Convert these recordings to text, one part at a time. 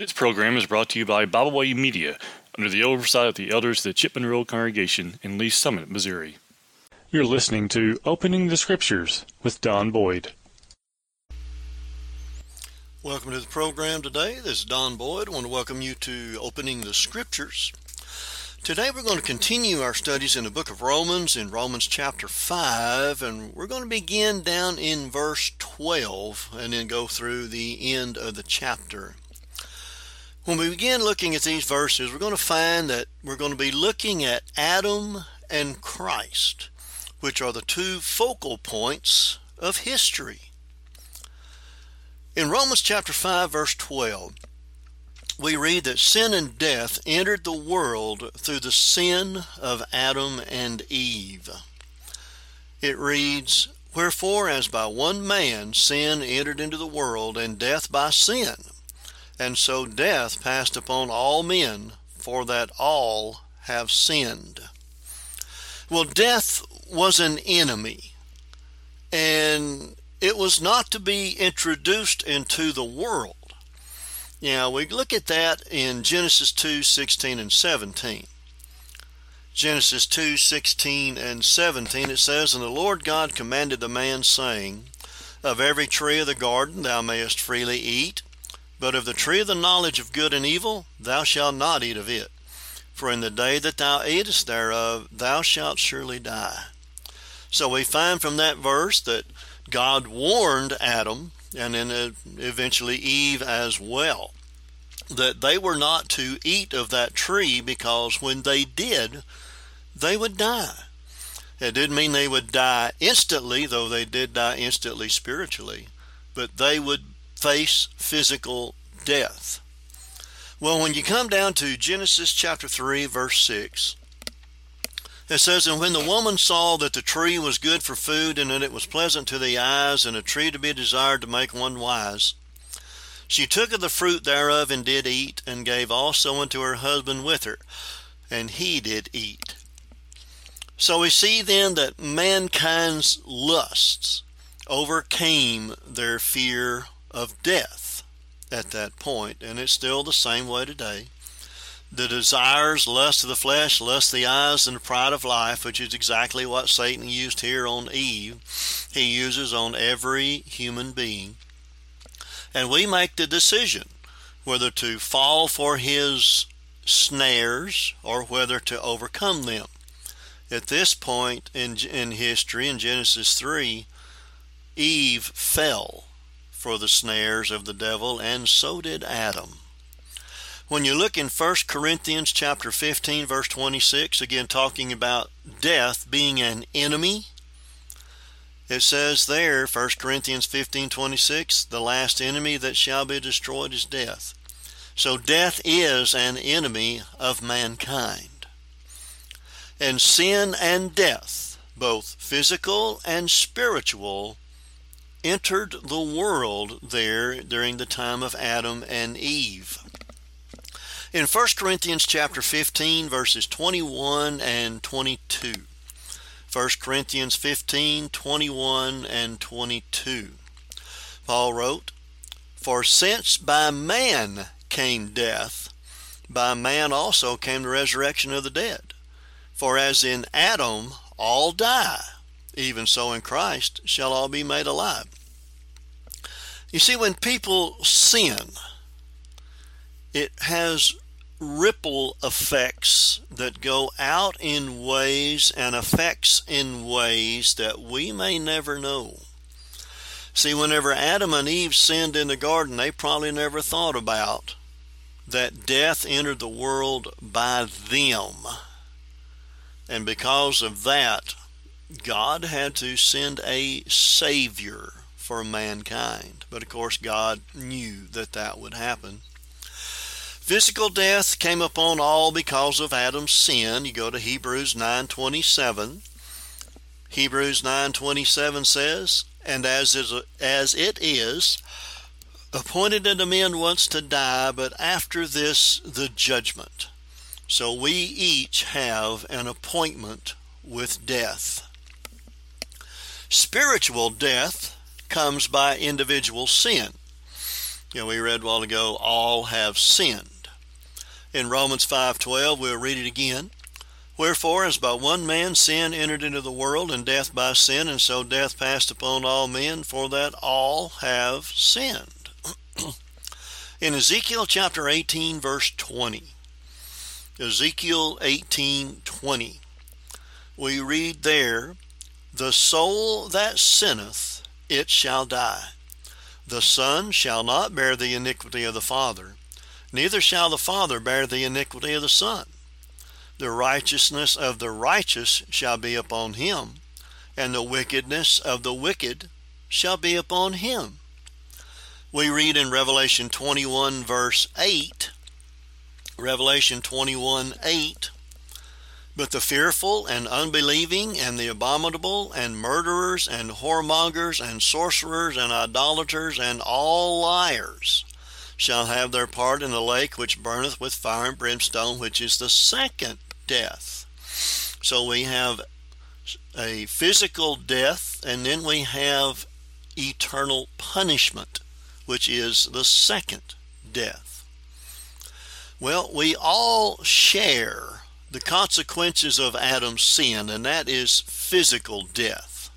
This program is brought to you by Bible Way Media under the oversight of the elders of the Chipman Road Congregation in Lee Summit, Missouri. You're listening to Opening the Scriptures with Don Boyd. Welcome to the program today. This is Don Boyd. I want to welcome you to Opening the Scriptures. Today we're going to continue our studies in the book of Romans, in Romans chapter 5, and we're going to begin down in verse 12 and then go through the end of the chapter. When we begin looking at these verses, we're going to find that we're going to be looking at Adam and Christ, which are the two focal points of history. In Romans chapter 5 verse 12, we read that sin and death entered the world through the sin of Adam and Eve. It reads, Wherefore, as by one man sin entered into the world, and death by sin, and so death passed upon all men, for that all have sinned. Well, death was an enemy, and it was not to be introduced into the world. Now, we look at that in Genesis 2 16 and 17. Genesis 2 16 and 17, it says, And the Lord God commanded the man, saying, Of every tree of the garden thou mayest freely eat, but of the tree of the knowledge of good and evil thou shalt not eat of it. For in the day that thou eatest thereof thou shalt surely die. So we find from that verse that God warned Adam and then uh, eventually Eve as well that they were not to eat of that tree because when they did, they would die. It didn't mean they would die instantly, though they did die instantly spiritually, but they would face physical death. Well, when you come down to Genesis chapter 3, verse 6, it says, And when the woman saw that the tree was good for food, and that it was pleasant to the eyes, and a tree to be desired to make one wise, she took of the fruit thereof and did eat, and gave also unto her husband with her, and he did eat. So we see then that mankind's lusts overcame their fear of death at that point, and it's still the same way today. The desires, lust of the flesh, lust of the eyes, and the pride of life, which is exactly what Satan used here on Eve, he uses on every human being. And we make the decision whether to fall for his snares or whether to overcome them. At this point in, in history, in Genesis 3, Eve fell for the snares of the devil, and so did Adam. When you look in 1 Corinthians chapter 15 verse 26, again talking about death being an enemy, it says there, 1 Corinthians 15:26, the last enemy that shall be destroyed is death. So death is an enemy of mankind. And sin and death, both physical and spiritual, entered the world there during the time of Adam and Eve. In 1 Corinthians chapter 15 verses 21 and 22. 1 Corinthians 15, 21 and 22. Paul wrote, For since by man came death, by man also came the resurrection of the dead. For as in Adam all die, even so in Christ shall all be made alive. You see, when people sin, it has ripple effects that go out in ways and effects in ways that we may never know. See, whenever Adam and Eve sinned in the garden, they probably never thought about that death entered the world by them. And because of that, God had to send a Savior for mankind. But of course, God knew that that would happen. Physical death came upon all because of Adam's sin. You go to Hebrews 9:27. Hebrews 9:27 says, "And as is as it is appointed unto men once to die, but after this the judgment." So we each have an appointment with death. Spiritual death comes by individual sin. You know, we read a while ago, all have sinned. In Romans 5.12, we'll read it again. Wherefore, as by one man sin entered into the world, and death by sin, and so death passed upon all men, for that all have sinned. in Ezekiel chapter 18, verse 20, Ezekiel 18:20. We read there, "The soul that sinneth, it shall die. The son shall not bear the iniquity of the father, neither shall the father bear the iniquity of the son. The righteousness of the righteous shall be upon him, and the wickedness of the wicked shall be upon him." We read in Revelation 21 verse 8, Revelation 21 8. But the fearful and unbelieving and the abominable and murderers and whoremongers and sorcerers and idolaters and all liars shall have their part in the lake which burneth with fire and brimstone, which is the second death. So we have a physical death and then we have eternal punishment, which is the second death. Well, we all share the consequences of Adam's sin, and that is physical death.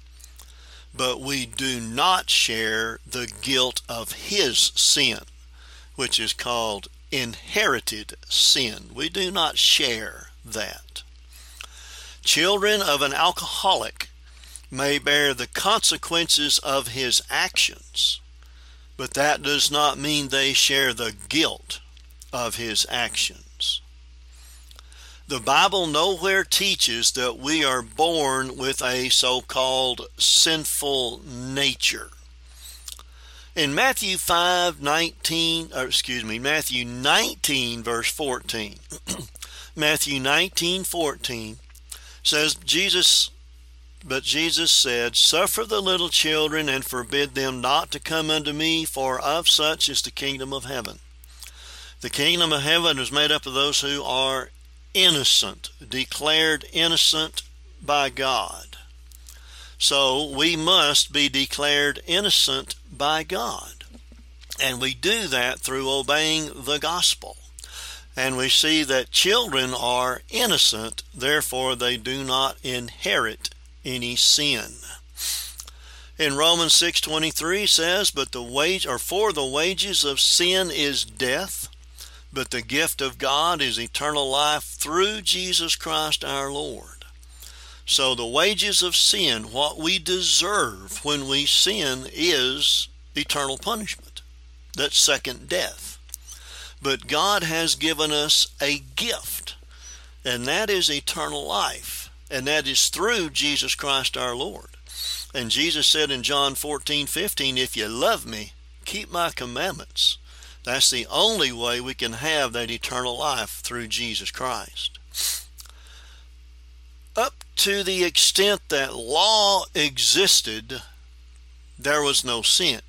But we do not share the guilt of his sin, which is called inherited sin. We do not share that. Children of an alcoholic may bear the consequences of his actions, but that does not mean they share the guilt of his actions. The Bible nowhere teaches that we are born with a so called sinful nature. In Matthew 5 19, or excuse me, Matthew 19, verse 14, Matthew 19 14 says, Jesus, but Jesus said, Suffer the little children and forbid them not to come unto me, for of such is the kingdom of heaven. The kingdom of heaven is made up of those who are innocent, declared innocent by God. So we must be declared innocent by God. And we do that through obeying the gospel. And we see that children are innocent, therefore they do not inherit any sin. In Romans 6:23 says, "But the wage or for the wages of sin is death, but the gift of God is eternal life through Jesus Christ our Lord. So the wages of sin, what we deserve when we sin, is eternal punishment. That's second death. But God has given us a gift, and that is eternal life, and that is through Jesus Christ our Lord. And Jesus said in John 14, 15, If you love me, keep my commandments. That's the only way we can have that eternal life through Jesus Christ. Up to the extent that law existed, there was no sin.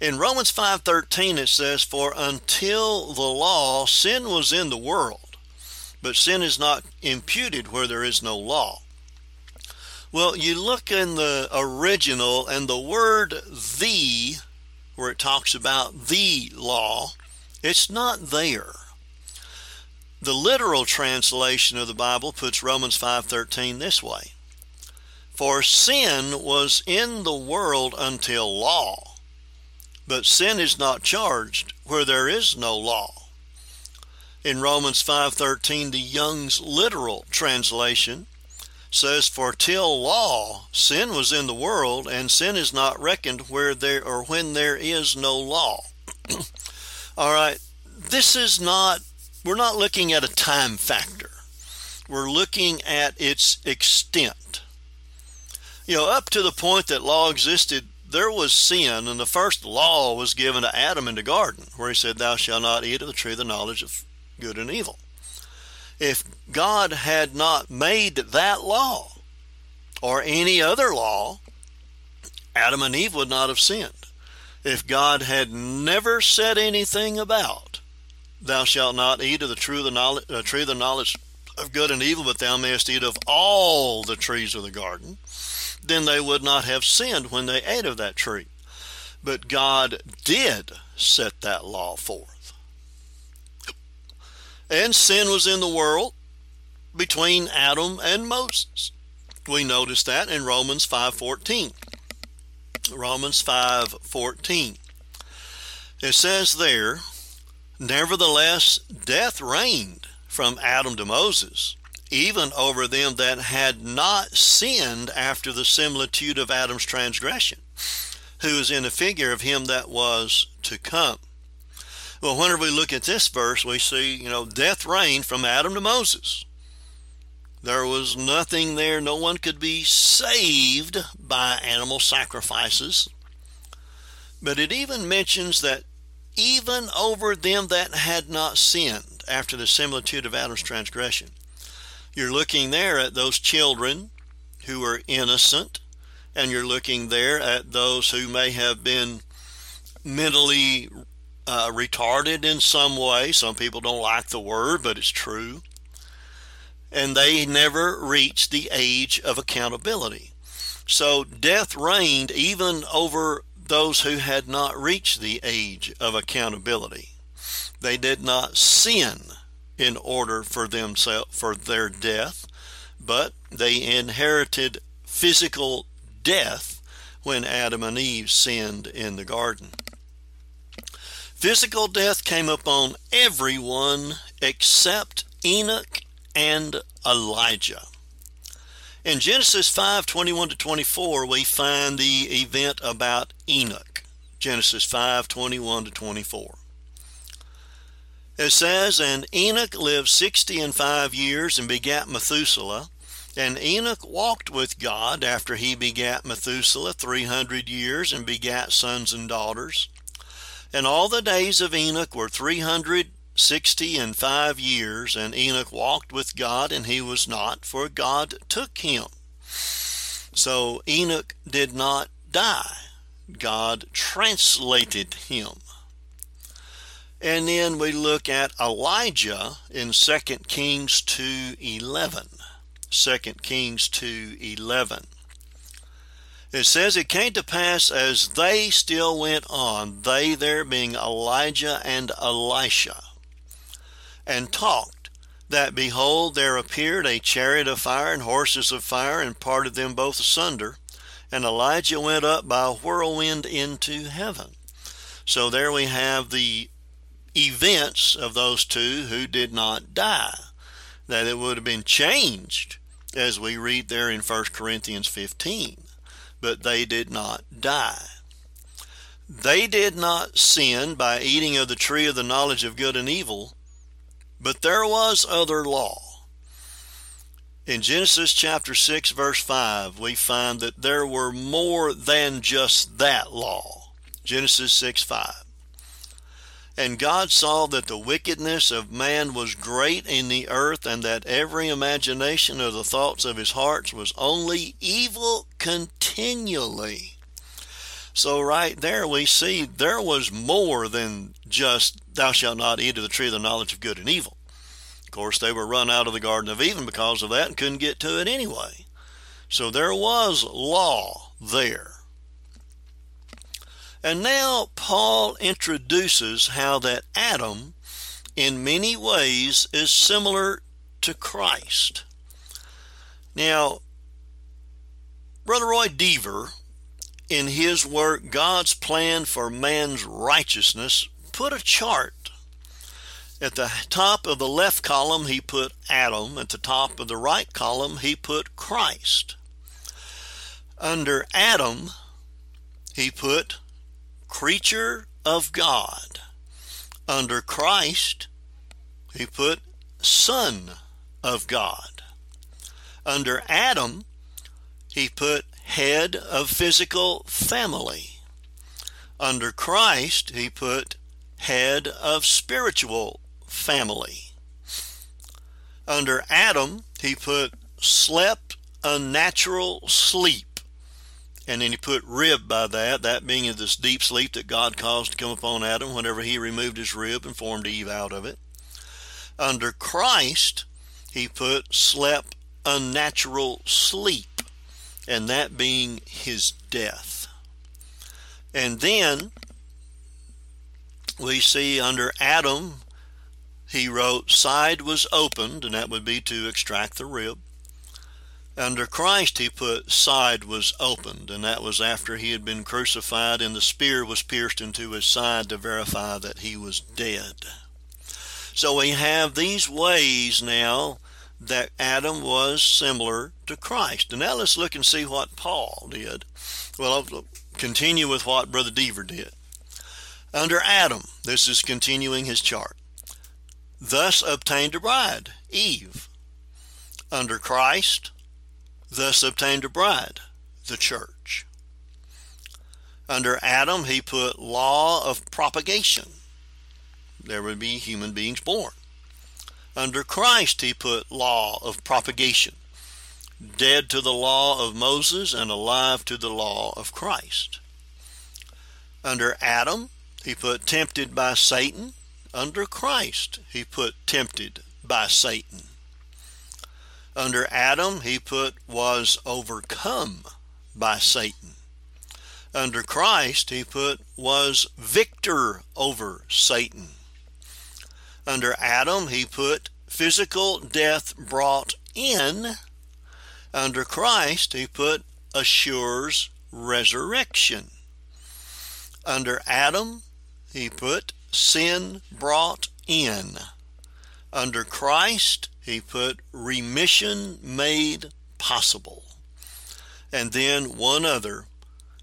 In Romans 5:13 it says for until the law sin was in the world but sin is not imputed where there is no law. Well, you look in the original and the word the where it talks about the law, it's not there. The literal translation of the Bible puts Romans 5:13 this way. For sin was in the world until law, but sin is not charged where there is no law. In Romans 5:13 the Young's literal translation says, For till law, sin was in the world, and sin is not reckoned where there or when there is no law. All right, this is not, we're not looking at a time factor. We're looking at its extent. You know, up to the point that law existed, there was sin, and the first law was given to Adam in the garden, where he said, Thou shalt not eat of the tree of the knowledge of good and evil if God had not made that law or any other law, Adam and Eve would not have sinned. If God had never said anything about, Thou shalt not eat of the tree of the knowledge, uh, tree of the knowledge of good and evil, but thou mayest eat of all the trees of the garden, then they would not have sinned when they ate of that tree. but God did set that law forth. And sin was in the world between Adam and Moses. We notice that in Romans 5:14. Romans 5:14. It says there, nevertheless death reigned from Adam to Moses, even over them that had not sinned after the similitude of Adam's transgression, who is in the figure of him that was to come. Well, whenever we look at this verse, we see, you know, death reigned from Adam to Moses. There was nothing there. No one could be saved by animal sacrifices. But it even mentions that even over them that had not sinned after the similitude of Adam's transgression. You're looking there at those children who are innocent, and you're looking there at those who may have been mentally uh, retarded in some way. Some people don't like the word, but it's true. And they never reached the age of accountability. So death reigned even over those who had not reached the age of accountability. They did not sin in order for themselves for their death, but they inherited physical death when Adam and Eve sinned in the garden. Physical death came upon everyone except Enoch and Elijah. In Genesis 5 21 to 24, we find the event about Enoch. Genesis 5 21 to 24. It says, And Enoch lived sixty and five years and begat Methuselah. And Enoch walked with God after he begat Methuselah three hundred years and begat sons and daughters. And all the days of Enoch were three hundred sixty and five years, and Enoch walked with God, and he was not, for God took him. So Enoch did not die. God translated him. And then we look at Elijah in 2 Kings 2:11. 2 Kings 2:11. It says, It came to pass as they still went on, they there being Elijah and Elisha, and talked, that behold, there appeared a chariot of fire and horses of fire, and parted them both asunder. And Elijah went up by a whirlwind into heaven. So there we have the events of those two who did not die. That it would have been changed, as we read there in 1 Corinthians 15 but they did not die. They did not sin by eating of the tree of the knowledge of good and evil, but there was other law. In Genesis chapter 6, verse 5, we find that there were more than just that law. Genesis 6 5. And God saw that the wickedness of man was great in the earth, and that every imagination of the thoughts of his hearts was only evil continually. So, right there, we see there was more than just, Thou shalt not eat of the tree of the knowledge of good and evil. Of course, they were run out of the Garden of Eden because of that and couldn't get to it anyway. So, there was law there. And now Paul introduces how that Adam, in many ways, is similar to Christ. Now, Brother Roy Deaver, in his work God's Plan for Man's Righteousness, put a chart. At the top of the left column, he put Adam. At the top of the right column, he put Christ. Under Adam, he put creature of God. Under Christ, he put Son of God. Under Adam, he put head of physical family. Under Christ, he put head of spiritual family. Under Adam, he put slept a natural sleep. And then he put rib by that, that being this deep sleep that God caused to come upon Adam whenever he removed his rib and formed Eve out of it. Under Christ, he put slept unnatural sleep, and that being his death. And then we see under Adam, he wrote, side was opened, and that would be to extract the rib. Under Christ, he put side was opened, and that was after he had been crucified and the spear was pierced into his side to verify that he was dead. So we have these ways now that Adam was similar to Christ. And now let's look and see what Paul did. Well, I'll continue with what Brother Deaver did. Under Adam, this is continuing his chart, thus obtained a bride, Eve. Under Christ, thus obtained a bride, the church. Under Adam, he put law of propagation. There would be human beings born. Under Christ, he put law of propagation, dead to the law of Moses and alive to the law of Christ. Under Adam, he put tempted by Satan. Under Christ, he put tempted by Satan. Under Adam, he put was overcome by Satan. Under Christ, he put was victor over Satan. Under Adam, he put physical death brought in. Under Christ, he put assures resurrection. Under Adam, he put sin brought in. Under Christ, he put remission made possible. And then one other.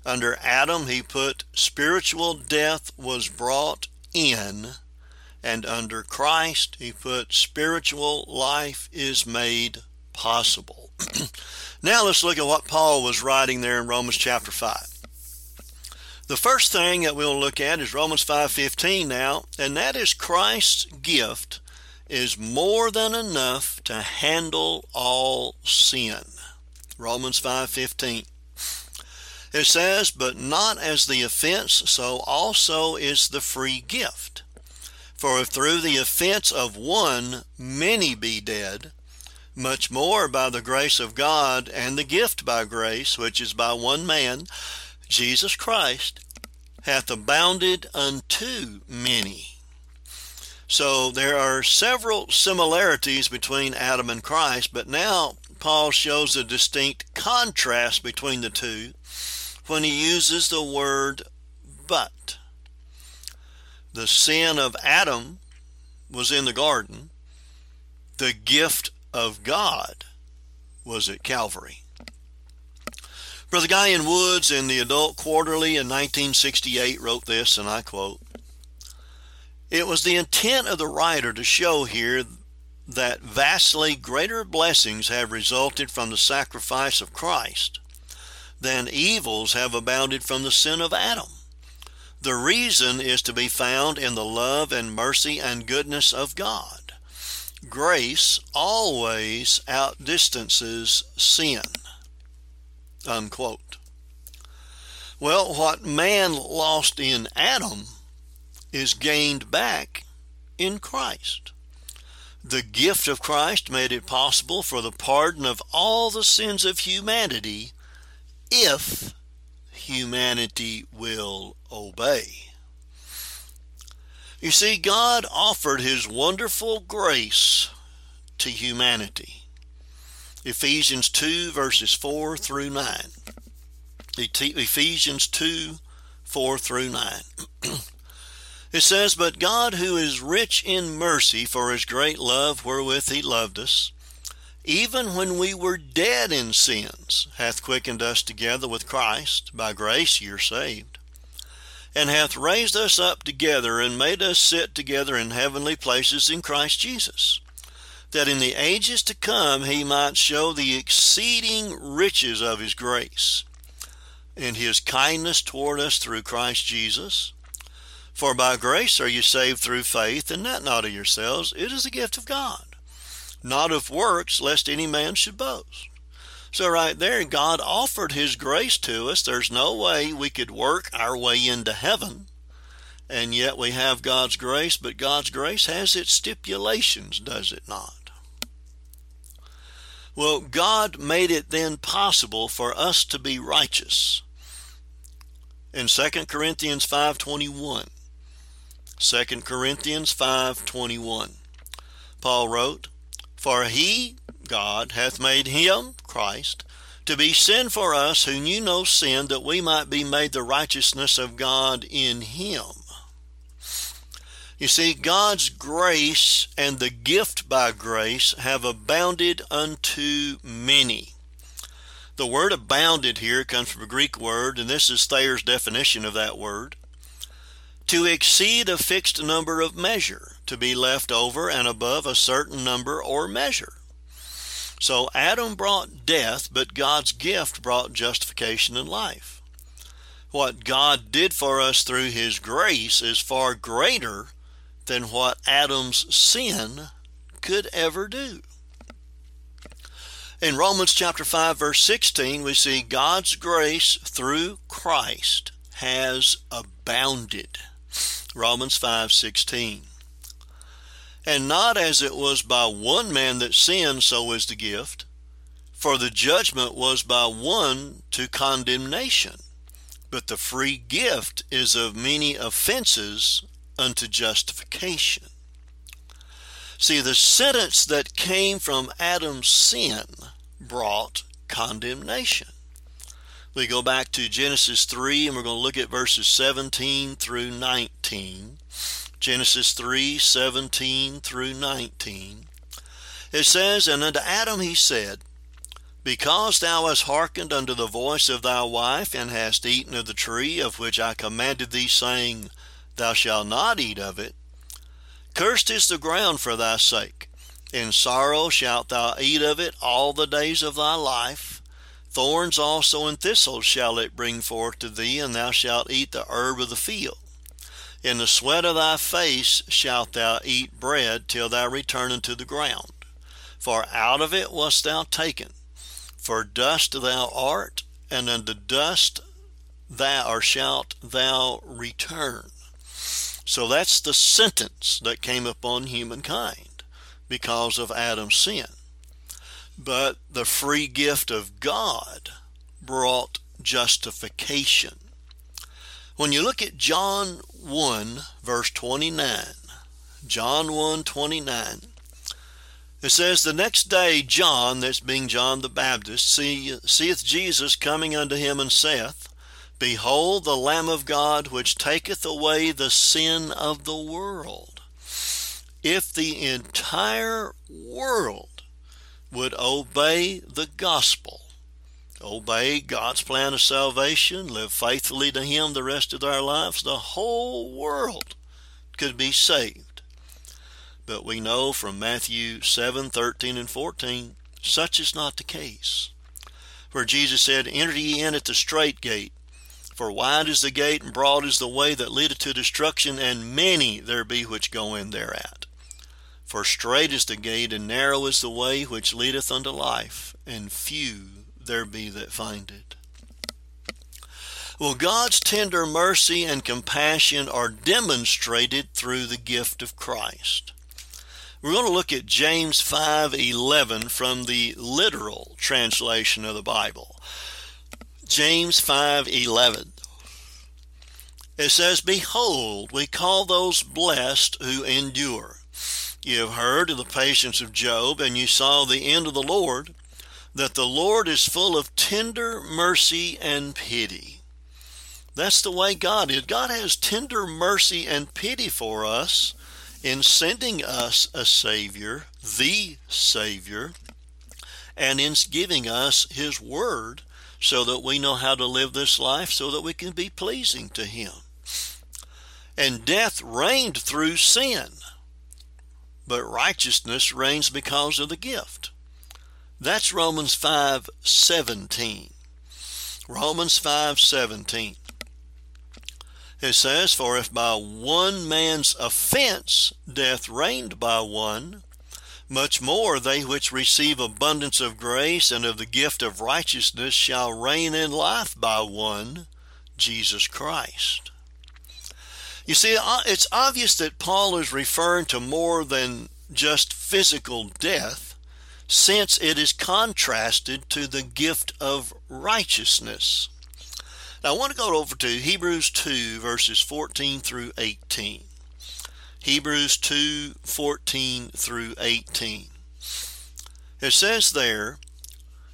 Under Adam, he put spiritual death was brought in and under Christ, he put spiritual life is made possible. now let's look at what Paul was writing there in Romans chapter 5. The first thing that we'll look at is Romans 5:15 now, and that is Christ's gift is more than enough to handle all sin. Romans 5:15. It says, "But not as the offense, so also is the free gift." For if through the offense of one many be dead, much more by the grace of God and the gift by grace, which is by one man, Jesus Christ, hath abounded unto many. So there are several similarities between Adam and Christ, but now Paul shows a distinct contrast between the two when he uses the word but. The sin of Adam was in the garden. The gift of God was at Calvary. Brother Guy N. Woods in the Adult Quarterly in 1968 wrote this, and I quote It was the intent of the writer to show here that vastly greater blessings have resulted from the sacrifice of Christ than evils have abounded from the sin of Adam. The reason is to be found in the love and mercy and goodness of God. Grace always outdistances sin. Unquote. Well, what man lost in Adam is gained back in Christ. The gift of Christ made it possible for the pardon of all the sins of humanity if humanity will obey. You see, God offered His wonderful grace to humanity. Ephesians 2, verses 4 through 9. Ephesians 2, 4 through 9. it says, But God, who is rich in mercy for His great love wherewith He loved us, even when we were dead in sins, hath quickened us together with Christ. By grace ye are saved. And hath raised us up together and made us sit together in heavenly places in Christ Jesus, that in the ages to come he might show the exceeding riches of his grace, and his kindness toward us through Christ Jesus. For by grace are you saved through faith, and that not of yourselves, it is a gift of God not of works, lest any man should boast. So, right there, God offered His grace to us. There's no way we could work our way into heaven, and yet we have God's grace, but God's grace has its stipulations, does it not? Well, God made it then possible for us to be righteous. in 2 Corinthians 5:21. 2 Corinthians 5:21. Paul wrote, "For he, God, hath made him, Christ, to be sin for us who knew no sin, that we might be made the righteousness of God in him." You see, God's grace and the gift by grace have abounded unto many. The word abounded here comes from a Greek word, and this is Thayer's definition of that word. To exceed a fixed number of measure, to be left over and above a certain number or measure. So Adam brought death, but God's gift brought justification and life. What God did for us through His grace is far greater than what Adam's sin could ever do. In Romans chapter 5 verse 16 we see God's grace through Christ has abounded. Romans 5:16. And not as it was by one man that sinned so is the gift, for the judgment was by one to condemnation, but the free gift is of many offenses unto justification. See, the sentence that came from Adam's sin brought condemnation. We go back to Genesis 3 and we're going to look at verses 17 through 19. Genesis 3 17 through 19. It says, And unto Adam he said, Because thou hast hearkened unto the voice of thy wife, and hast eaten of the tree of which I commanded thee, saying, Thou shalt not eat of it. Cursed is the ground for thy sake. In sorrow shalt thou eat of it all the days of thy life. Thorns also and thistles shall it bring forth to thee, and thou shalt eat the herb of the field. In the sweat of thy face shalt thou eat bread till thou return unto the ground. For out of it wast thou taken. For dust thou art, and unto dust thou or shalt thou return. So that's the sentence that came upon humankind because of Adam's sin. But the free gift of God brought justification. When you look at John 1, verse 29, John 1 29, it says, The next day John, that's being John the Baptist, see, seeth Jesus coming unto him and saith, Behold the Lamb of God which taketh away the sin of the world. If the entire world would obey the gospel, obey God's plan of salvation, live faithfully to Him the rest of their lives, the whole world could be saved. But we know from Matthew 7 13 and 14, such is not the case. Where Jesus said, Enter ye in at the strait gate. For wide is the gate and broad is the way that leadeth to destruction, and many there be which go in thereat. For strait is the gate and narrow is the way which leadeth unto life, and few there be that find it. Well, God's tender mercy and compassion are demonstrated through the gift of Christ. We're going to look at James 5:11 from the literal translation of the Bible. James 5:11. It says, "Behold, we call those blessed who endure. You have heard of the patience of Job, and you saw the end of the Lord, that the Lord is full of tender mercy and pity." That's the way God is. God has tender mercy and pity for us in sending us a Savior, the Savior, and in giving us His Word so that we know how to live this life so that we can be pleasing to Him. And death reigned through sin, but righteousness reigns because of the gift. That's Romans 5:17. Romans 5:17. It says, For if by one man's offense death reigned by one, much more they which receive abundance of grace and of the gift of righteousness shall reign in life by one, Jesus Christ. You see, uh, it's obvious that Paul is referring to more than just physical death, since it is contrasted to the gift of righteousness. Now I want to go over to Hebrews 2 verses 14 through 18. Hebrews 2 14 through 18. It says there,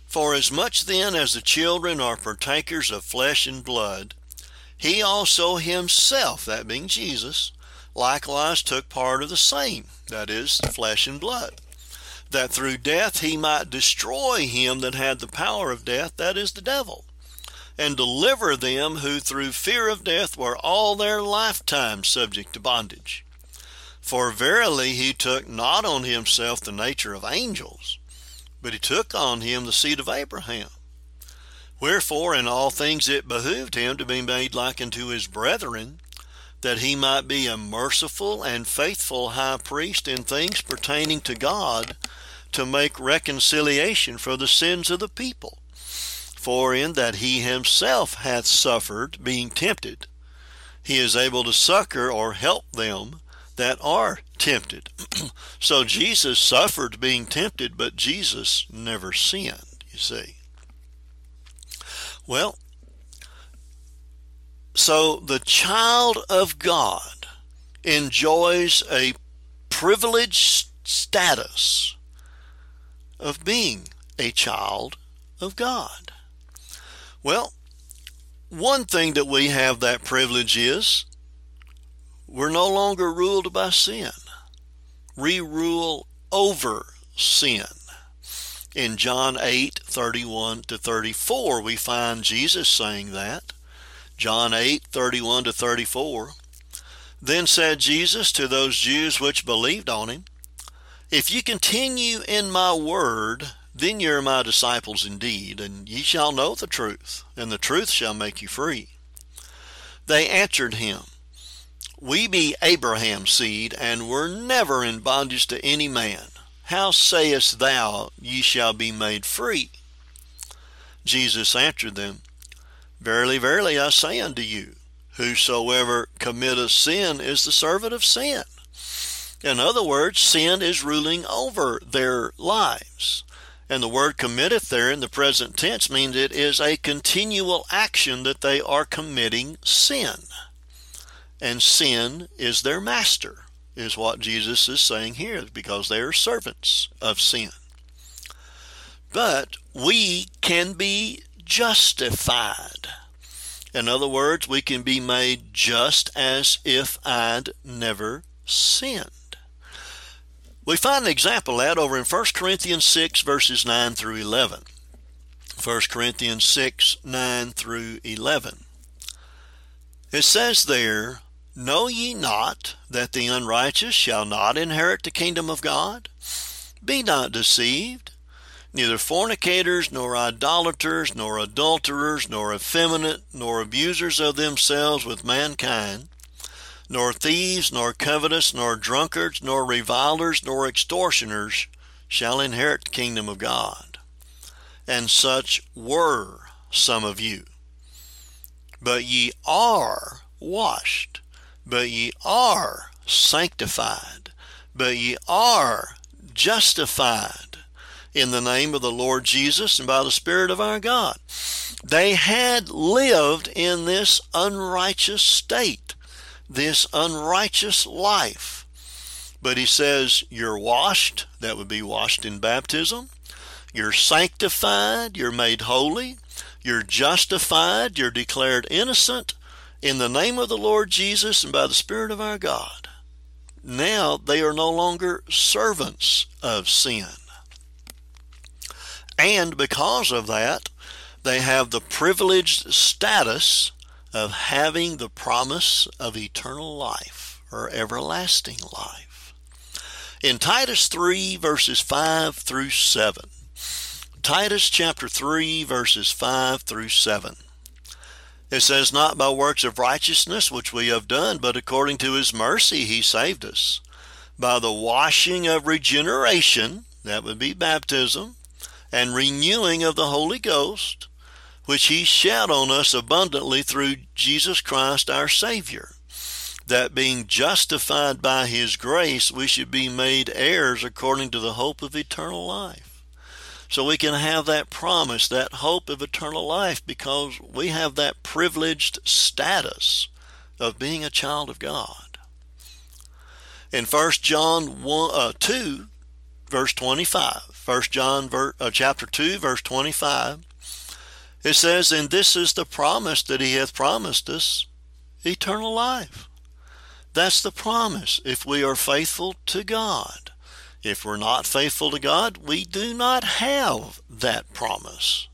For as much then as the children are partakers of flesh and blood, he also himself, that being Jesus, likewise took part of the same, that is, flesh and blood, that through death he might destroy him that had the power of death, that is, the devil, and deliver them who through fear of death were all their lifetime subject to bondage. For verily he took not on himself the nature of angels, but he took on him the seed of Abraham. Wherefore in all things it behooved him to be made like unto his brethren, that he might be a merciful and faithful high priest in things pertaining to God, to make reconciliation for the sins of the people. For in that he himself hath suffered, being tempted, he is able to succor or help them that are tempted. so Jesus suffered being tempted, but Jesus never sinned, you see. Well, so the child of God enjoys a privileged status of being a child of God. Well, one thing that we have that privilege is we're no longer ruled by sin. We rule over sin. In John 8, 31 to 34, we find Jesus saying that. John 8, 31 to 34. Then said Jesus to those Jews which believed on him, If ye continue in my word, then ye are my disciples indeed, and ye shall know the truth, and the truth shall make you free. They answered him, we be Abraham's seed, and were never in bondage to any man. How sayest thou, ye shall be made free? Jesus answered them, Verily, verily, I say unto you, whosoever committeth sin is the servant of sin. In other words, sin is ruling over their lives. And the word committeth there in the present tense means it is a continual action that they are committing sin and sin is their master, is what Jesus is saying here, because they are servants of sin. But we can be justified. In other words, we can be made just as if I'd never sinned. We find an example of that over in 1 Corinthians 6, verses 9 through 11. 1 Corinthians 6, 9 through 11. It says there, Know ye not that the unrighteous shall not inherit the kingdom of God? Be not deceived. Neither fornicators, nor idolaters, nor adulterers, nor effeminate, nor abusers of themselves with mankind, nor thieves, nor covetous, nor drunkards, nor revilers, nor extortioners shall inherit the kingdom of God. And such were some of you. But ye are washed but ye are sanctified, but ye are justified in the name of the Lord Jesus and by the Spirit of our God. They had lived in this unrighteous state, this unrighteous life. But he says, You're washed, that would be washed in baptism. You're sanctified, you're made holy, you're justified, you're declared innocent, in the name of the Lord Jesus and by the Spirit of our God. Now they are no longer servants of sin. And because of that, they have the privileged status of having the promise of eternal life or everlasting life. In Titus 3, verses 5 through 7, Titus chapter 3, verses 5 through 7. It says, Not by works of righteousness which we have done, but according to his mercy he saved us, by the washing of regeneration, that would be baptism, and renewing of the Holy Ghost, which he shed on us abundantly through Jesus Christ our Savior, that being justified by his grace, we should be made heirs according to the hope of eternal life. So we can have that promise, that hope of eternal life, because we have that privileged status of being a child of God. In 1 John 1, uh, 2, verse 25, 1 John ver, uh, chapter 2, verse 25, it says, And this is the promise that he hath promised us, eternal life. That's the promise if we are faithful to God. If we're not faithful to God, we do not have that promise.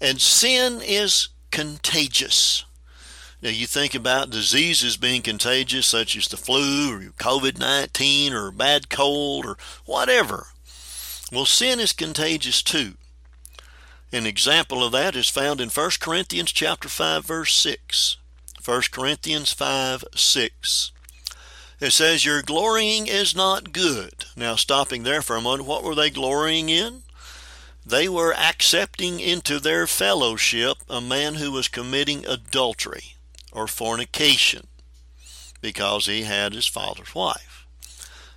And sin is contagious. Now, you think about diseases being contagious, such as the flu or COVID 19 or bad cold or whatever. Well, sin is contagious too. An example of that is found in 1 Corinthians chapter 5 verse 6. 1 Corinthians 5 6. It says, Your glorying is not good. Now, stopping there for a moment, what were they glorying in? They were accepting into their fellowship a man who was committing adultery or fornication because he had his father's wife.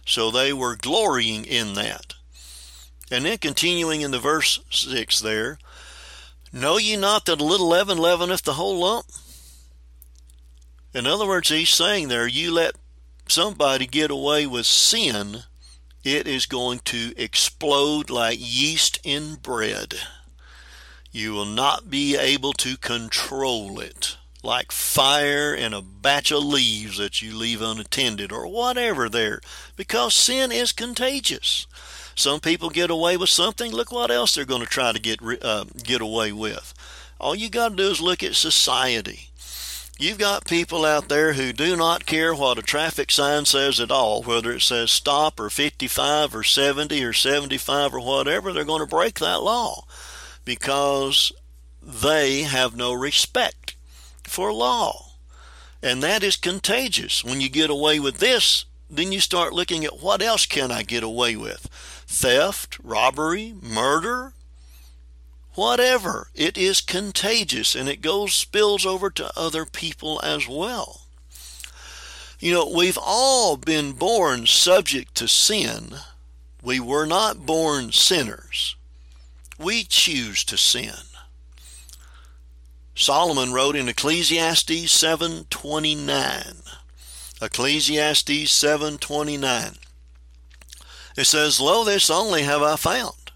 So they were glorying in that. And then continuing in the verse 6 there, Know ye not that a little leaven leaveneth the whole lump? In other words, he's saying there, you let somebody get away with sin, it is going to explode like yeast in bread. You will not be able to control it like fire in a batch of leaves that you leave unattended or whatever there because sin is contagious. Some people get away with something. Look what else they're going to try to get uh, get away with. All you got to do is look at society. You've got people out there who do not care what a traffic sign says at all, whether it says stop or 55 or 70 or 75 or whatever, they're going to break that law because they have no respect for law. And that is contagious. When you get away with this, then you start looking at what else can I get away with? Theft, robbery, murder, whatever. It is contagious and it goes spills over to other people as well. You know, we've all been born subject to sin. We were not born sinners. We choose to sin. Solomon wrote in Ecclesiastes 7:29. Ecclesiastes 7:29. It says, "Lo this only have I found,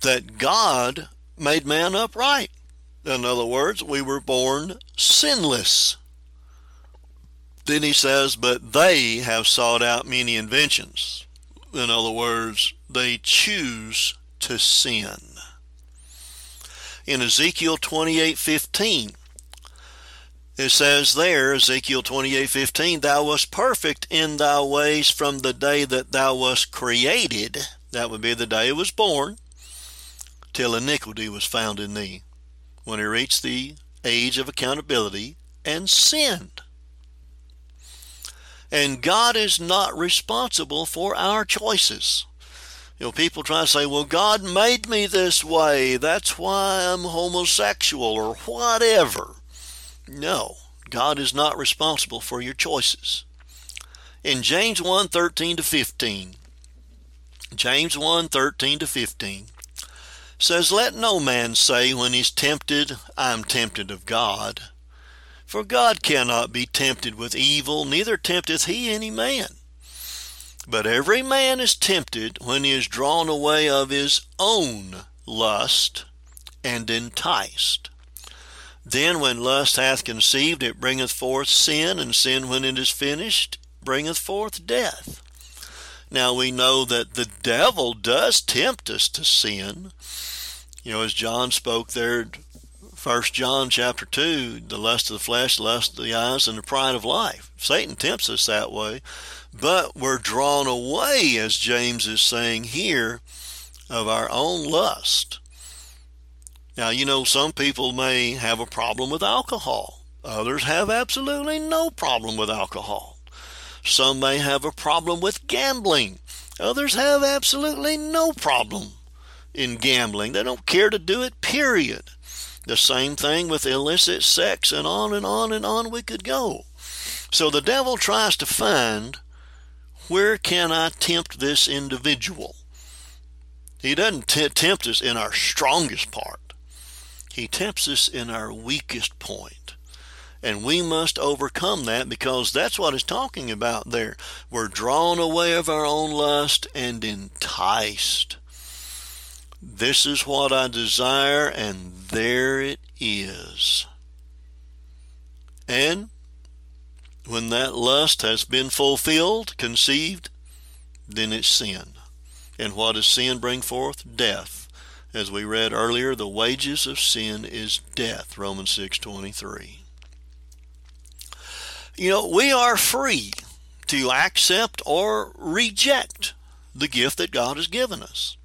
that God made man upright. In other words, we were born sinless. Then he says, but they have sought out many inventions. In other words, they choose to sin. In Ezekiel 28:15, it says there, Ezekiel 28:15, thou wast perfect in thy ways from the day that thou wast created. That would be the day it was born till iniquity was found in thee, when he reached the age of accountability and sinned. And God is not responsible for our choices. You know, people try to say, well, God made me this way. That's why I'm homosexual or whatever. No, God is not responsible for your choices. In James 1 13 to 15, James 1 13 to 15, says, Let no man say when he's tempted, I'm tempted of God. For God cannot be tempted with evil, neither tempteth he any man. But every man is tempted when he is drawn away of his own lust and enticed. Then when lust hath conceived, it bringeth forth sin, and sin when it is finished bringeth forth death. Now we know that the devil does tempt us to sin. You know, as John spoke there, First John chapter two, the lust of the flesh, the lust of the eyes, and the pride of life. Satan tempts us that way, but we're drawn away, as James is saying here, of our own lust. Now, you know, some people may have a problem with alcohol. Others have absolutely no problem with alcohol. Some may have a problem with gambling. Others have absolutely no problem in gambling. They don't care to do it, period. The same thing with illicit sex, and on and on and on we could go. So the devil tries to find where can I tempt this individual? He doesn't t- tempt us in our strongest part. He tempts us in our weakest point. And we must overcome that because that's what it's talking about there. We're drawn away of our own lust and enticed. This is what I desire, and there it is. And when that lust has been fulfilled, conceived, then it's sin. And what does sin bring forth? Death. As we read earlier, the wages of sin is death, Romans 6:23. You know, we are free to accept or reject the gift that God has given us.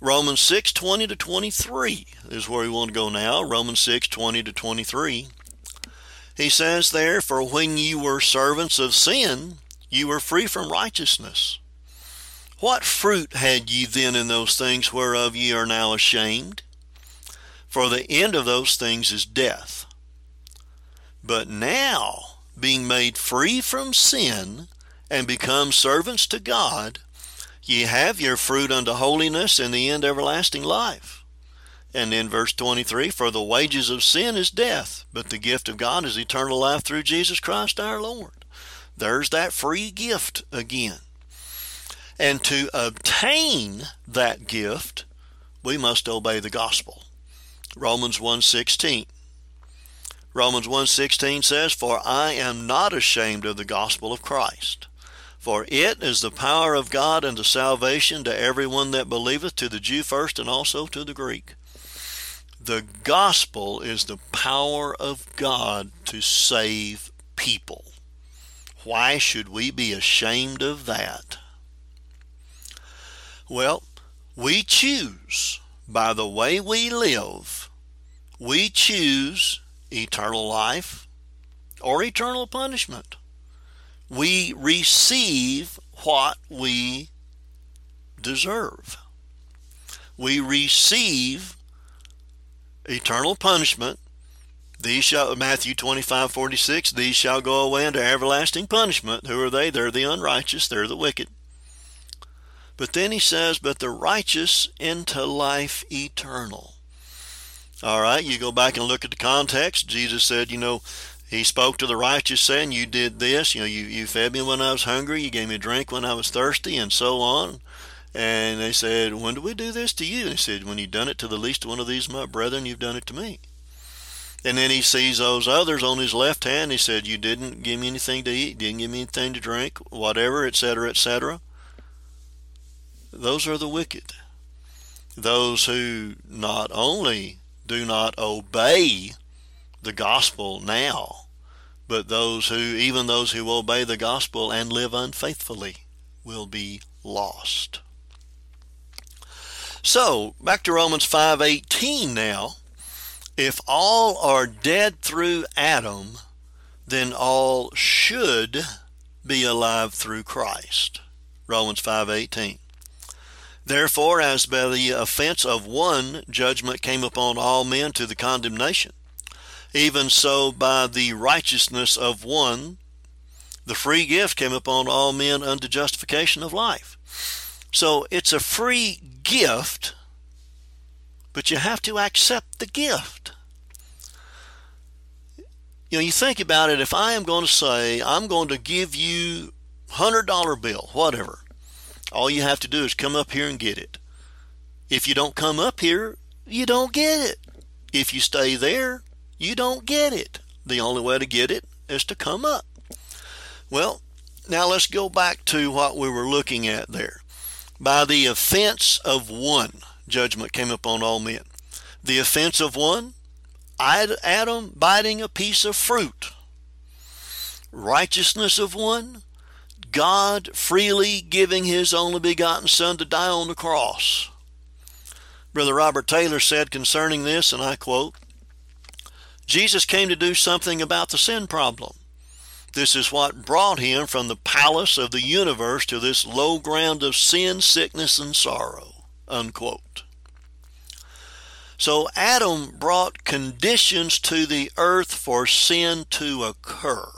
Romans 6 20 to 23 is where we want to go now. Romans 6 20 to 23. He says there, For when you were servants of sin, you were free from righteousness. What fruit had ye then in those things whereof ye are now ashamed? For the end of those things is death. But now, being made free from sin and become servants to God, ye have your fruit unto holiness and the end everlasting life. And in verse 23, for the wages of sin is death, but the gift of God is eternal life through Jesus Christ our Lord. There's that free gift again. And to obtain that gift, we must obey the gospel. Romans 1:16 Romans 1:16 says, "For I am not ashamed of the gospel of Christ, for it is the power of God unto salvation to everyone that believeth, to the Jew first and also to the Greek." The gospel is the power of God to save people. Why should we be ashamed of that? Well, we choose by the way we live, we choose eternal life or eternal punishment. We receive what we deserve. We receive eternal punishment. These shall Matthew twenty five forty six, these shall go away into everlasting punishment. Who are they? They're the unrighteous, they're the wicked. But then he says, But the righteous into life eternal. All right, you go back and look at the context. Jesus said, you know, he spoke to the righteous saying, You did this, you know, you, you fed me when I was hungry, you gave me a drink when I was thirsty, and so on. And they said, When did we do this to you? And he said, When you've done it to the least one of these my brethren, you've done it to me. And then he sees those others on his left hand. He said, You didn't give me anything to eat, didn't give me anything to drink, whatever, etc., etc. Those are the wicked. Those who not only do not obey the gospel now, but those who, even those who obey the gospel and live unfaithfully, will be lost. So, back to Romans 5:18 now. If all are dead through Adam, then all should be alive through Christ. Romans 5:18. Therefore, as by the offense of one judgment came upon all men to the condemnation, even so by the righteousness of one the free gift came upon all men unto justification of life. So it's a free gift, but you have to accept the gift. You know, you think about it, if I am going to say, I'm going to give you $100 bill, whatever, all you have to do is come up here and get it. If you don't come up here, you don't get it. If you stay there, you don't get it. The only way to get it is to come up. Well, now let's go back to what we were looking at there. By the offense of one, judgment came upon all men. The offense of one, Adam biting a piece of fruit. Righteousness of one, God freely giving his only begotten Son to die on the cross. Brother Robert Taylor said concerning this, and I quote, Jesus came to do something about the sin problem. This is what brought him from the palace of the universe to this low ground of sin, sickness, and sorrow. Unquote. So Adam brought conditions to the earth for sin to occur.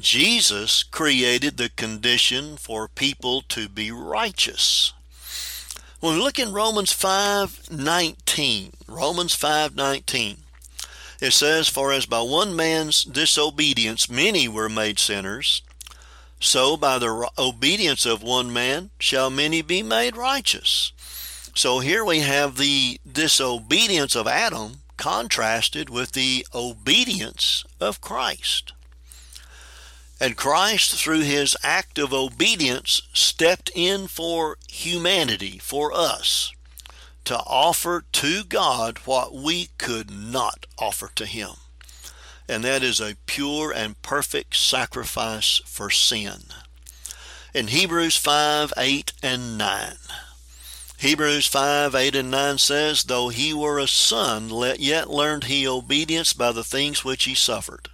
Jesus created the condition for people to be righteous. When we look in Romans 5:19, Romans 5:19, it says, "For as by one man's disobedience many were made sinners, so by the obedience of one man shall many be made righteous." So here we have the disobedience of Adam contrasted with the obedience of Christ. And Christ, through his act of obedience, stepped in for humanity, for us, to offer to God what we could not offer to him. And that is a pure and perfect sacrifice for sin. In Hebrews 5 8 and 9. Hebrews 5, 8 and 9 says, Though he were a son, yet learned he obedience by the things which he suffered.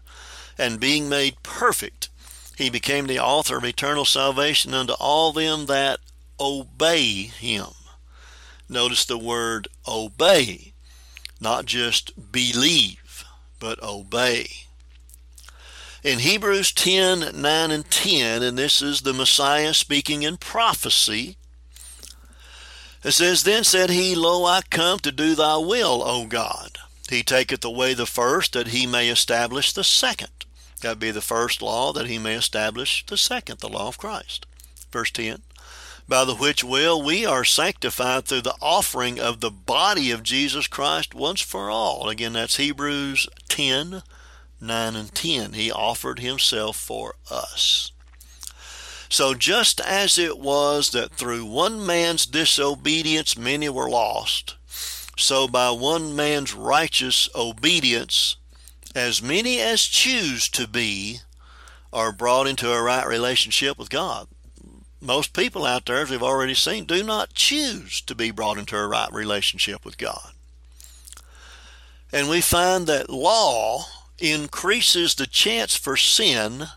And being made perfect, he became the author of eternal salvation unto all them that obey him. Notice the word obey, not just believe, but obey. In Hebrews 10, 9 and 10, and this is the Messiah speaking in prophecy, it says, Then said he, Lo, I come to do thy will, O God. He taketh away the first, that he may establish the second. That be the first law, that he may establish the second, the law of Christ. Verse 10 By the which will we are sanctified through the offering of the body of Jesus Christ once for all. Again, that's Hebrews 10 9 and 10. He offered himself for us. So just as it was that through one man's disobedience many were lost, so by one man's righteous obedience, as many as choose to be are brought into a right relationship with God. Most people out there, as we've already seen, do not choose to be brought into a right relationship with God. And we find that law increases the chance for sin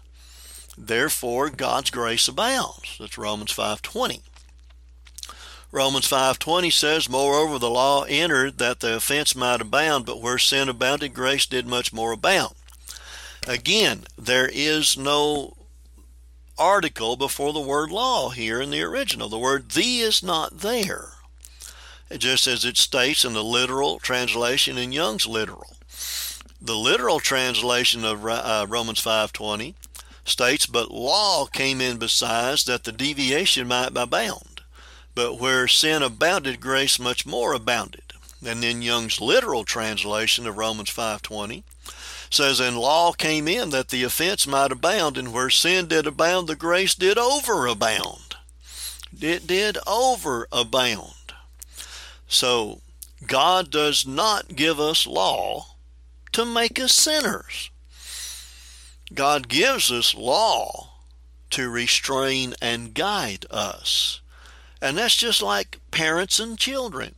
Therefore, God's grace abounds. That's Romans 5.20. Romans 5.20 says, Moreover, the law entered that the offense might abound, but where sin abounded, grace did much more abound. Again, there is no article before the word law here in the original. The word thee is not there, just as it states in the literal translation in Young's literal. The literal translation of uh, Romans 5.20 states, but law came in besides that the deviation might be bound. But where sin abounded, grace much more abounded. And then Young's literal translation of Romans 5.20 says, And law came in that the offense might abound, and where sin did abound, the grace did overabound. It did overabound. So God does not give us law to make us sinners. God gives us law to restrain and guide us. And that's just like parents and children.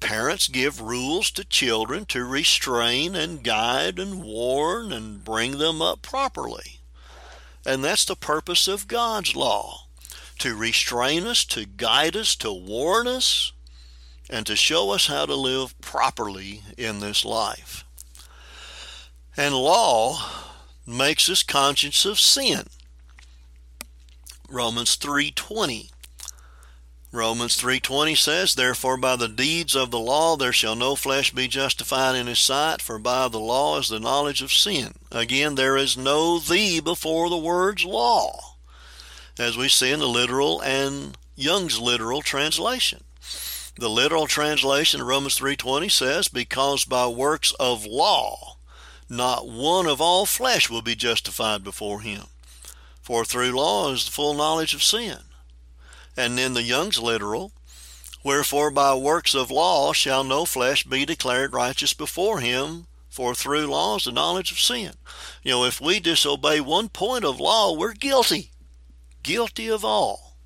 Parents give rules to children to restrain and guide and warn and bring them up properly. And that's the purpose of God's law to restrain us, to guide us, to warn us, and to show us how to live properly in this life. And law makes us conscious of sin. Romans 3:20 Romans 3:20 says, "Therefore by the deeds of the law there shall no flesh be justified in his sight, for by the law is the knowledge of sin." Again, there is no thee before the words law, as we see in the literal and Young's literal translation. The literal translation of Romans 3:20 says, "Because by works of law not one of all flesh will be justified before him. For through law is the full knowledge of sin. And then the Young's literal, Wherefore by works of law shall no flesh be declared righteous before him, for through law is the knowledge of sin. You know, if we disobey one point of law, we're guilty. Guilty of all.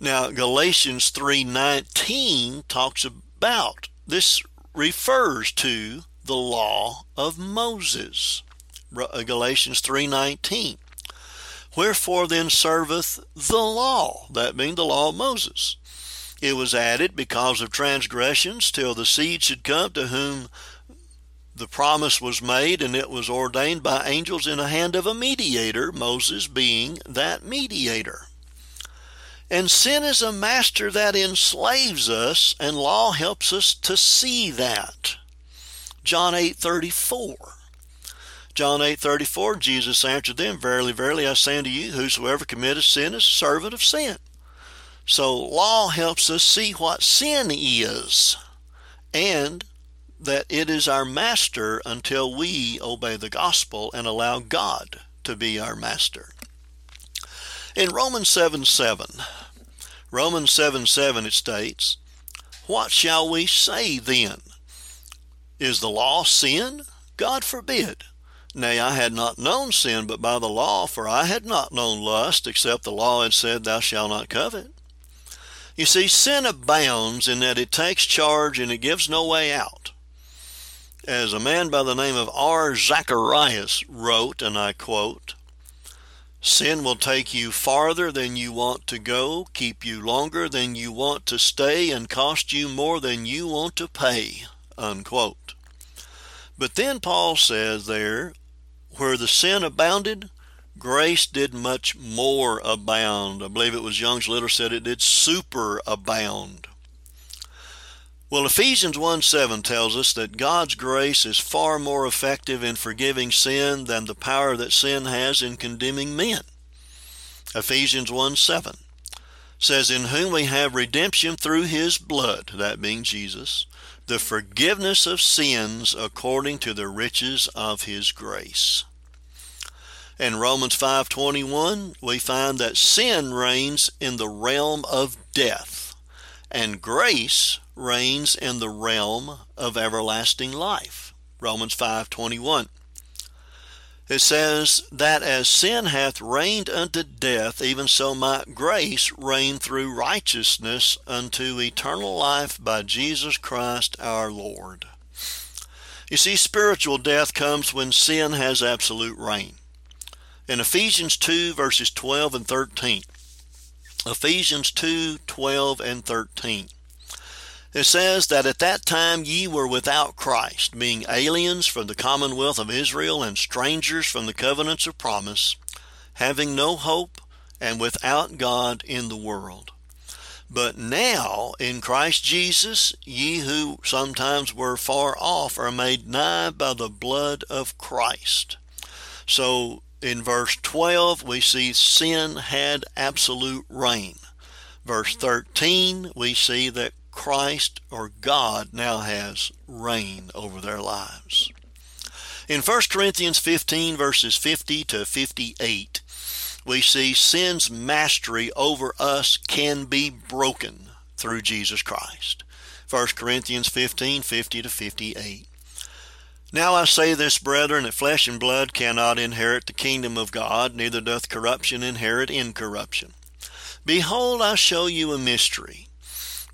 Now Galatians 3:19 talks about this refers to the law of Moses. Uh, Galatians 3:19. Wherefore then serveth the law, that being the law of Moses. It was added because of transgressions till the seed should come to whom the promise was made, and it was ordained by angels in the hand of a mediator, Moses being that mediator. And sin is a master that enslaves us, and law helps us to see that. John 8:34. John 8:34 Jesus answered them, Verily, verily, I say unto you, whosoever committeth sin is a servant of sin. So law helps us see what sin is and that it is our master until we obey the gospel and allow God to be our master. In Romans 7 7, Romans 7 7 it states, What shall we say then? Is the law sin? God forbid. Nay, I had not known sin but by the law, for I had not known lust, except the law had said, Thou shalt not covet. You see, sin abounds in that it takes charge and it gives no way out. As a man by the name of R. Zacharias wrote, and I quote, Sin will take you farther than you want to go, keep you longer than you want to stay, and cost you more than you want to pay. Unquote. But then Paul says there, where the sin abounded, grace did much more abound. I believe it was Young's Literal said it did super abound. Well, Ephesians 1 7 tells us that God's grace is far more effective in forgiving sin than the power that sin has in condemning men. Ephesians 1 7 says, In whom we have redemption through his blood, that being Jesus, the forgiveness of sins according to the riches of his grace. In Romans 5:21, we find that sin reigns in the realm of death, and grace reigns in the realm of everlasting life. Romans 5:21. It says that as sin hath reigned unto death, even so might grace reign through righteousness unto eternal life by Jesus Christ our Lord. You see, spiritual death comes when sin has absolute reign in Ephesians 2 verses 12 and 13. Ephesians 2 12 and 13. It says that at that time ye were without Christ, being aliens from the commonwealth of Israel and strangers from the covenants of promise, having no hope and without God in the world. But now in Christ Jesus, ye who sometimes were far off are made nigh by the blood of Christ. So in verse 12, we see sin had absolute reign. Verse 13, we see that Christ or God now has reign over their lives. In 1 Corinthians 15, verses 50 to 58, we see sin's mastery over us can be broken through Jesus Christ. 1 Corinthians 15, 50 to 58. Now I say this, brethren, that flesh and blood cannot inherit the kingdom of God, neither doth corruption inherit incorruption. Behold, I show you a mystery.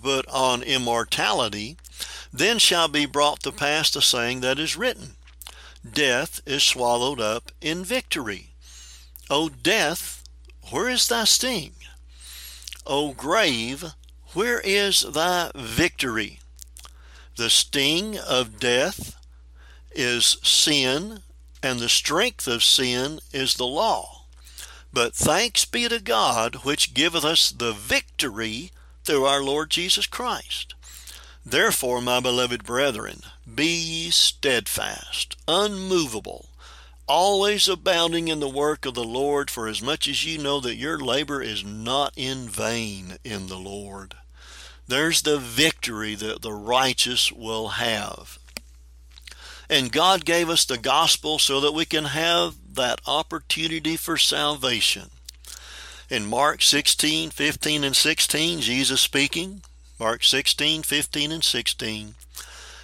put on immortality, then shall be brought to pass the saying that is written Death is swallowed up in victory. O death, where is thy sting? O grave, where is thy victory? The sting of death is sin, and the strength of sin is the law. But thanks be to God, which giveth us the victory through our Lord Jesus Christ. Therefore, my beloved brethren, be ye steadfast, unmovable, always abounding in the work of the Lord, for as much as ye know that your labor is not in vain in the Lord. There's the victory that the righteous will have. And God gave us the gospel so that we can have that opportunity for salvation. In Mark 16, 15, and 16, Jesus speaking, Mark 16, 15, and 16,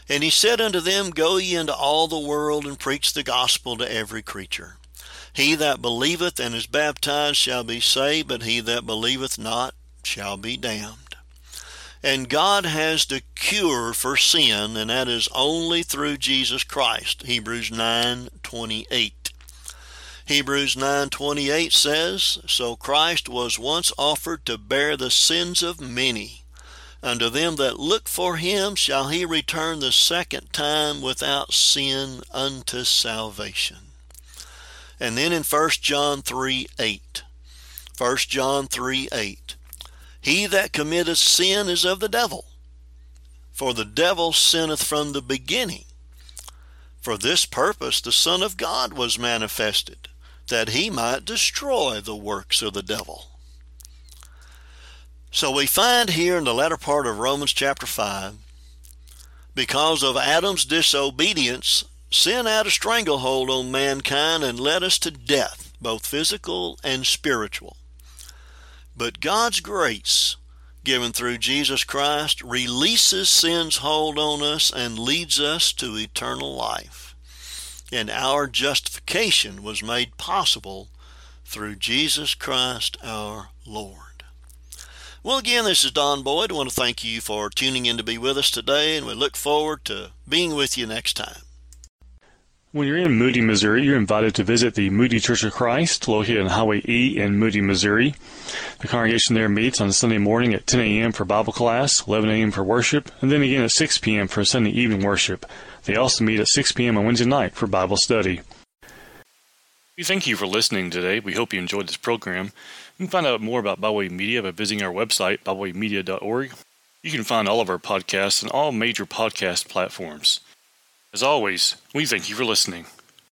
and he said unto them, Go ye into all the world and preach the gospel to every creature. He that believeth and is baptized shall be saved, but he that believeth not shall be damned. And God has the cure for sin, and that is only through Jesus Christ. Hebrews 9:28. Hebrews 9:28 says, "So Christ was once offered to bear the sins of many. Unto them that look for him shall he return the second time without sin unto salvation." And then in 1 John 3 8. 1 John 3 8. He that committeth sin is of the devil, for the devil sinneth from the beginning. For this purpose the Son of God was manifested, that he might destroy the works of the devil. So we find here in the latter part of Romans chapter 5, because of Adam's disobedience, sin had a stranglehold on mankind and led us to death, both physical and spiritual. But God's grace, given through Jesus Christ, releases sin's hold on us and leads us to eternal life and our justification was made possible through Jesus Christ our Lord. Well, again, this is Don Boyd. I want to thank you for tuning in to be with us today, and we look forward to being with you next time. When you're in Moody, Missouri, you're invited to visit the Moody Church of Christ, located on Highway E in Moody, Missouri. The congregation there meets on Sunday morning at 10 a.m. for Bible class, 11 a.m. for worship, and then again at 6 p.m. for Sunday evening worship. They also meet at 6 p.m. on Wednesday night for Bible study. We thank you for listening today. We hope you enjoyed this program. You can find out more about Byway Media by visiting our website, bywaymedia.org. You can find all of our podcasts on all major podcast platforms. As always, we thank you for listening.